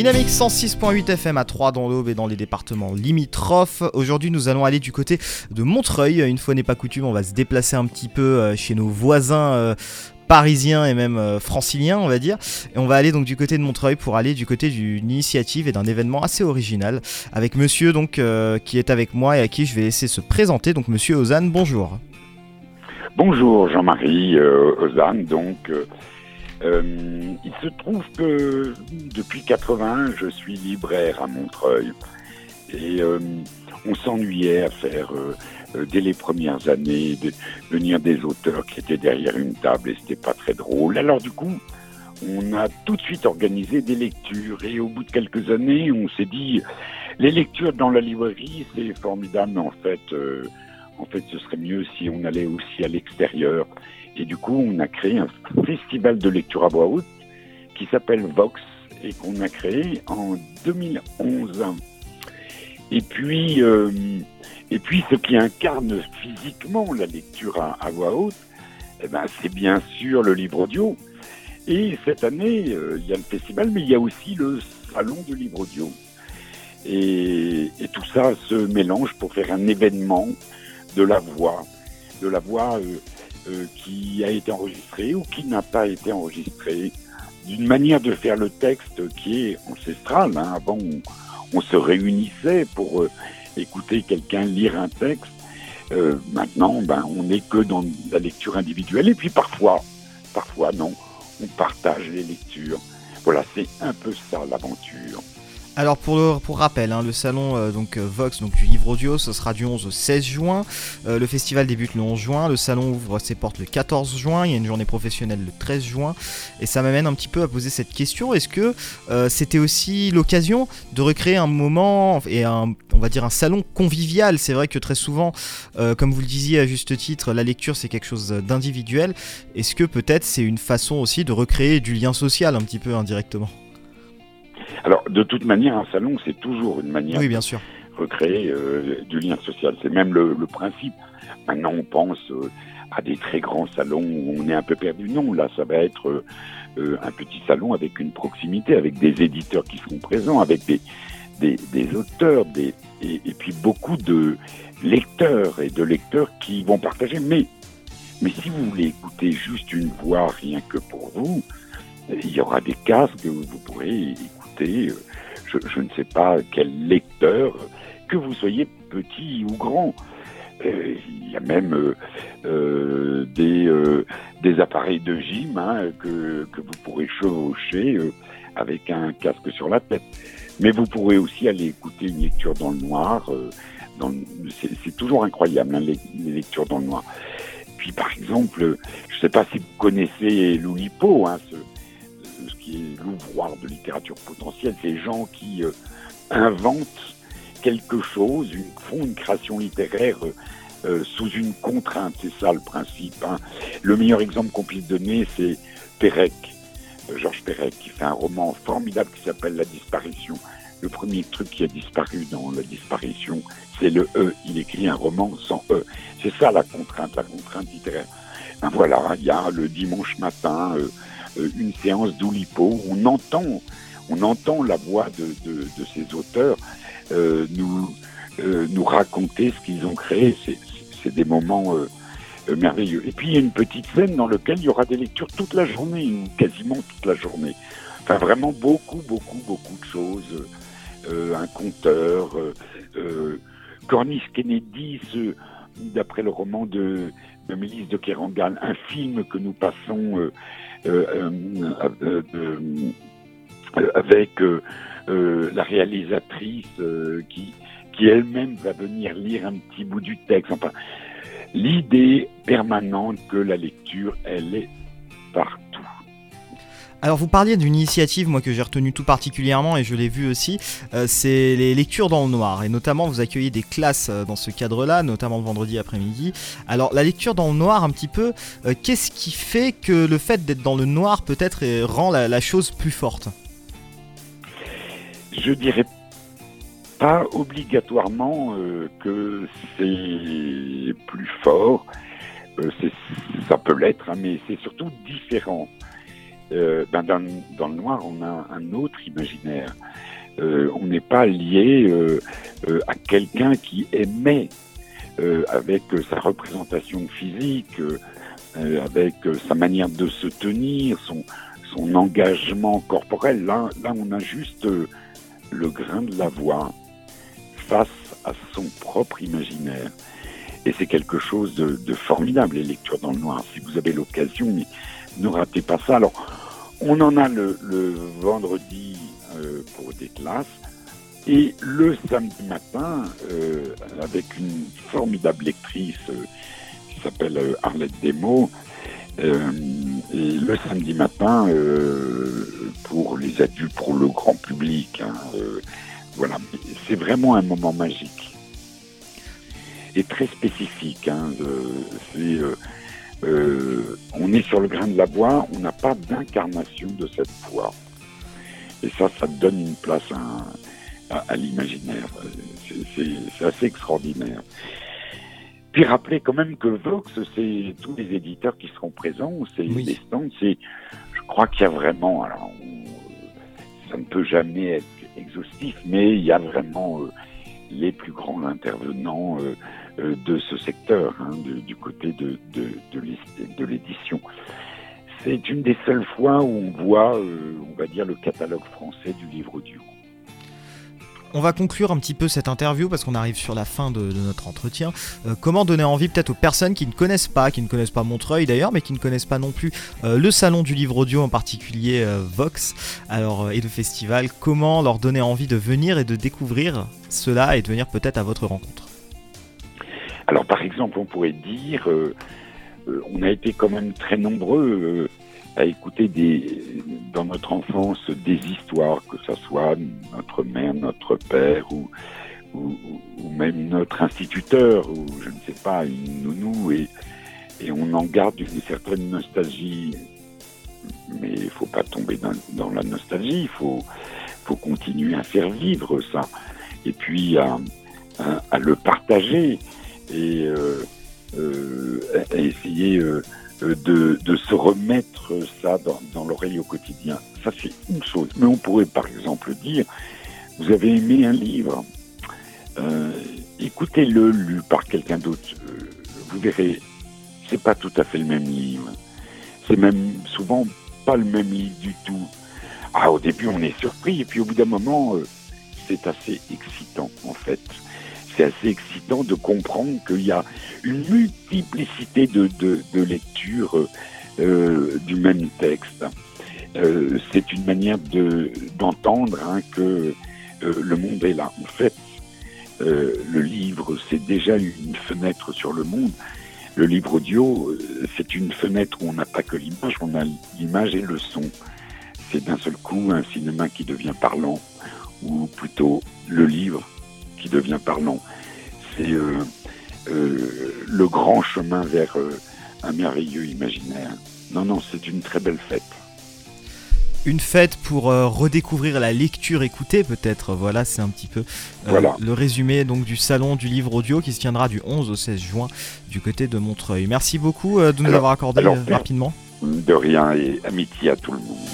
Dynamique 106.8 FM à 3 dans l'Aube et dans les départements limitrophes. Aujourd'hui, nous allons aller du côté de Montreuil. Une fois n'est pas coutume, on va se déplacer un petit peu euh, chez nos voisins euh, parisiens et même euh, franciliens, on va dire. Et on va aller donc du côté de Montreuil pour aller du côté d'une initiative et d'un événement assez original avec monsieur donc qui est avec moi et à qui je vais laisser se présenter. Donc monsieur Ozan, bonjour. Bonjour Jean-Marie Ozan, donc euh, il se trouve que depuis 80, je suis libraire à Montreuil. Et euh, on s'ennuyait à faire, euh, dès les premières années, de venir des auteurs qui étaient derrière une table et c'était pas très drôle. Alors du coup, on a tout de suite organisé des lectures et au bout de quelques années, on s'est dit, les lectures dans la librairie, c'est formidable, mais en fait, en fait, ce serait mieux si on allait aussi à l'extérieur. Et du coup, on a créé un festival de lecture à voix haute qui s'appelle Vox et qu'on a créé en 2011. Et puis, euh, et puis, ce qui incarne physiquement la lecture à, voix haute, eh ben, c'est bien sûr le livre audio. Et cette année, euh, il y a le festival, mais il y a aussi le salon du livre audio. Et, tout ça se mélange pour faire un événement de la voix, de la voix euh, euh, qui a été enregistré ou qui n'a pas été enregistré, d'une manière de faire le texte qui est ancestrale. Hein. Avant, on, se réunissait pour euh, écouter quelqu'un lire un texte. Euh, maintenant, ben, on n'est que dans la lecture individuelle. Et puis parfois, parfois non, on partage les lectures. Voilà, c'est un peu ça l'aventure. Alors pour, pour rappel, hein, le salon euh, donc euh, Vox donc du livre audio, ce sera du 11 au 16 juin. Euh, le festival débute le 11 juin. Le salon ouvre ses portes le 14 juin. Il y a une journée professionnelle le 13 juin. Et ça m'amène un petit peu à poser cette question est-ce que c'était aussi l'occasion de recréer un moment et un, on va dire un salon convivial? C'est vrai que très souvent, comme vous le disiez à juste titre, la lecture c'est quelque chose d'individuel. Est-ce que peut-être c'est une façon aussi de recréer du lien social un petit peu indirectement? Alors, de toute manière, un salon, c'est toujours une manière oui, bien sûr. de recréer euh, du lien social. C'est même le, principe. Maintenant, on pense euh, à des très grands salons où on est un peu perdu. Non, là, ça va être euh, un petit salon avec une proximité, avec des éditeurs qui seront présents, avec des, des, auteurs, des, et, et, puis beaucoup de lecteurs et de lecteurs qui vont partager. Mais, mais si vous voulez écouter juste une voix rien que pour vous, il y aura des casques où vous pourrez euh, je, ne sais pas quel lecteur, que vous soyez petit ou grand. Euh, il y a même euh, des, appareils de gym hein, que, vous pourrez chevaucher avec un casque sur la tête. Mais vous pourrez aussi aller écouter une lecture dans le noir. c'est toujours incroyable, hein, les, lectures dans le noir. Puis par exemple, je ne sais pas si vous connaissez l'Oulipo, hein, ce, ce qui est l'ouvroir de littérature potentielle, ces gens qui euh, inventent quelque chose, une, font une création littéraire euh, euh, sous une contrainte. C'est ça le principe. Hein. Le meilleur exemple qu'on puisse donner, c'est Perec, Georges Perec, qui fait un roman formidable qui s'appelle La disparition. Le premier truc qui a disparu dans La disparition, c'est le E. Il écrit un roman sans E. C'est ça la contrainte, la contrainte littéraire. Ben voilà, il y a le dimanche matin. Une séance d'Oulipo. On entend, on entend la voix de, ces auteurs euh, nous, euh, nous raconter ce qu'ils ont créé. C'est des moments merveilleux. Et puis il y a une petite scène dans laquelle il y aura des lectures toute la journée, quasiment toute la journée. Enfin vraiment beaucoup, beaucoup, beaucoup de choses. un conteur, Cornish Kennedy, d'après le roman de, de de Kerangal, un film que nous passons euh, euh, euh, avec la réalisatrice qui, qui elle-même va venir lire un petit bout du texte. Enfin, l'idée permanente que la lecture, elle est partout. Alors vous parliez d'une initiative moi que j'ai retenue tout particulièrement et je l'ai vu aussi, euh, c'est les lectures dans le noir et notamment vous accueillez des classes euh, dans ce cadre-là, notamment le vendredi après-midi. Alors la lecture dans le noir un petit peu, euh, qu'est-ce qui fait que le fait d'être dans le noir peut-être rend la, chose plus forte? Je dirais pas obligatoirement que c'est plus fort, ça peut l'être, hein, mais c'est surtout différent. Ben dans, le noir, on a un autre imaginaire. on n'est pas lié à quelqu'un qui aimait avec sa représentation physique, avec sa manière de se tenir, son, engagement corporel. Là, on a juste le grain de la voix face à son propre imaginaire. Et c'est quelque chose de, formidable, les lectures dans le noir. Si vous avez l'occasion, ne ratez pas ça. Alors, on en a le, vendredi euh, pour des classes. Et le samedi matin, euh, avec une formidable lectrice euh, qui s'appelle Arlette Desmots, et le samedi matin, pour les adultes, pour le grand public, hein, voilà, c'est vraiment un moment magique et très spécifique. Hein, euh, on est sur le grain de la voix, on n'a pas d'incarnation de cette voix. Et ça, ça donne une place à, l'imaginaire. C'est assez extraordinaire. Puis rappelez quand même que Vox, c'est tous les éditeurs qui seront présents, c'est les stands, c'est, je crois qu'il y a vraiment, alors, ça ne peut jamais être exhaustif, mais il y a vraiment euh, les plus grands intervenants euh, de ce secteur, hein, du côté de, de, de l'édition. C'est une des seules fois où on voit, on va dire, le catalogue français du livre audio. On va conclure un petit peu cette interview parce qu'on arrive sur la fin de, notre entretien. Euh, comment donner envie peut-être aux personnes qui ne connaissent pas, qui ne connaissent pas Montreuil d'ailleurs, mais qui ne connaissent pas non plus euh, le salon du livre audio en particulier euh, Vox alors, et le festival, comment leur donner envie de venir et de découvrir cela et de venir peut-être à votre rencontre? Alors par exemple, on pourrait dire, on a été quand même très nombreux à écouter des, dans notre enfance des histoires, que ce soit notre mère, notre père ou, même notre instituteur ou je ne sais pas, une nounou et, on en garde une certaine nostalgie. Mais il faut pas tomber dans, la nostalgie, il faut, continuer à faire vivre ça et puis à, le partager et euh, euh, essayer euh, de, de, se remettre ça dans, dans l'oreille au quotidien. Ça, c'est une chose. Mais on pourrait, par exemple, dire, vous avez aimé un livre, écoutez-le lu par quelqu'un d'autre. Vous verrez, c'est pas tout à fait le même livre. C'est même souvent pas le même livre du tout. Ah, au début, on est surpris, et puis au bout d'un moment, c'est assez excitant, en fait c'est assez excitant de comprendre qu'il y a une multiplicité de, lectures euh, du même texte. Euh, c'est une manière de, d'entendre hein, que euh, le monde est là. En fait, le livre, c'est déjà une fenêtre sur le monde. Le livre audio, c'est une fenêtre où on n'a pas que l'image, on a l'image et le son. C'est d'un seul coup un cinéma qui devient parlant, ou plutôt le livre qui devient parlant. C'est euh, euh, le grand chemin vers euh, un merveilleux imaginaire. Non, non, c'est une très belle fête. Une fête pour redécouvrir la lecture écoutée peut-être. Voilà, c'est un petit peu le résumé donc du salon du livre audio qui se tiendra du 11 au 16 juin du côté de Montreuil. Merci beaucoup de nous avoir accordé rapidement. De rien et amitié à tout le monde.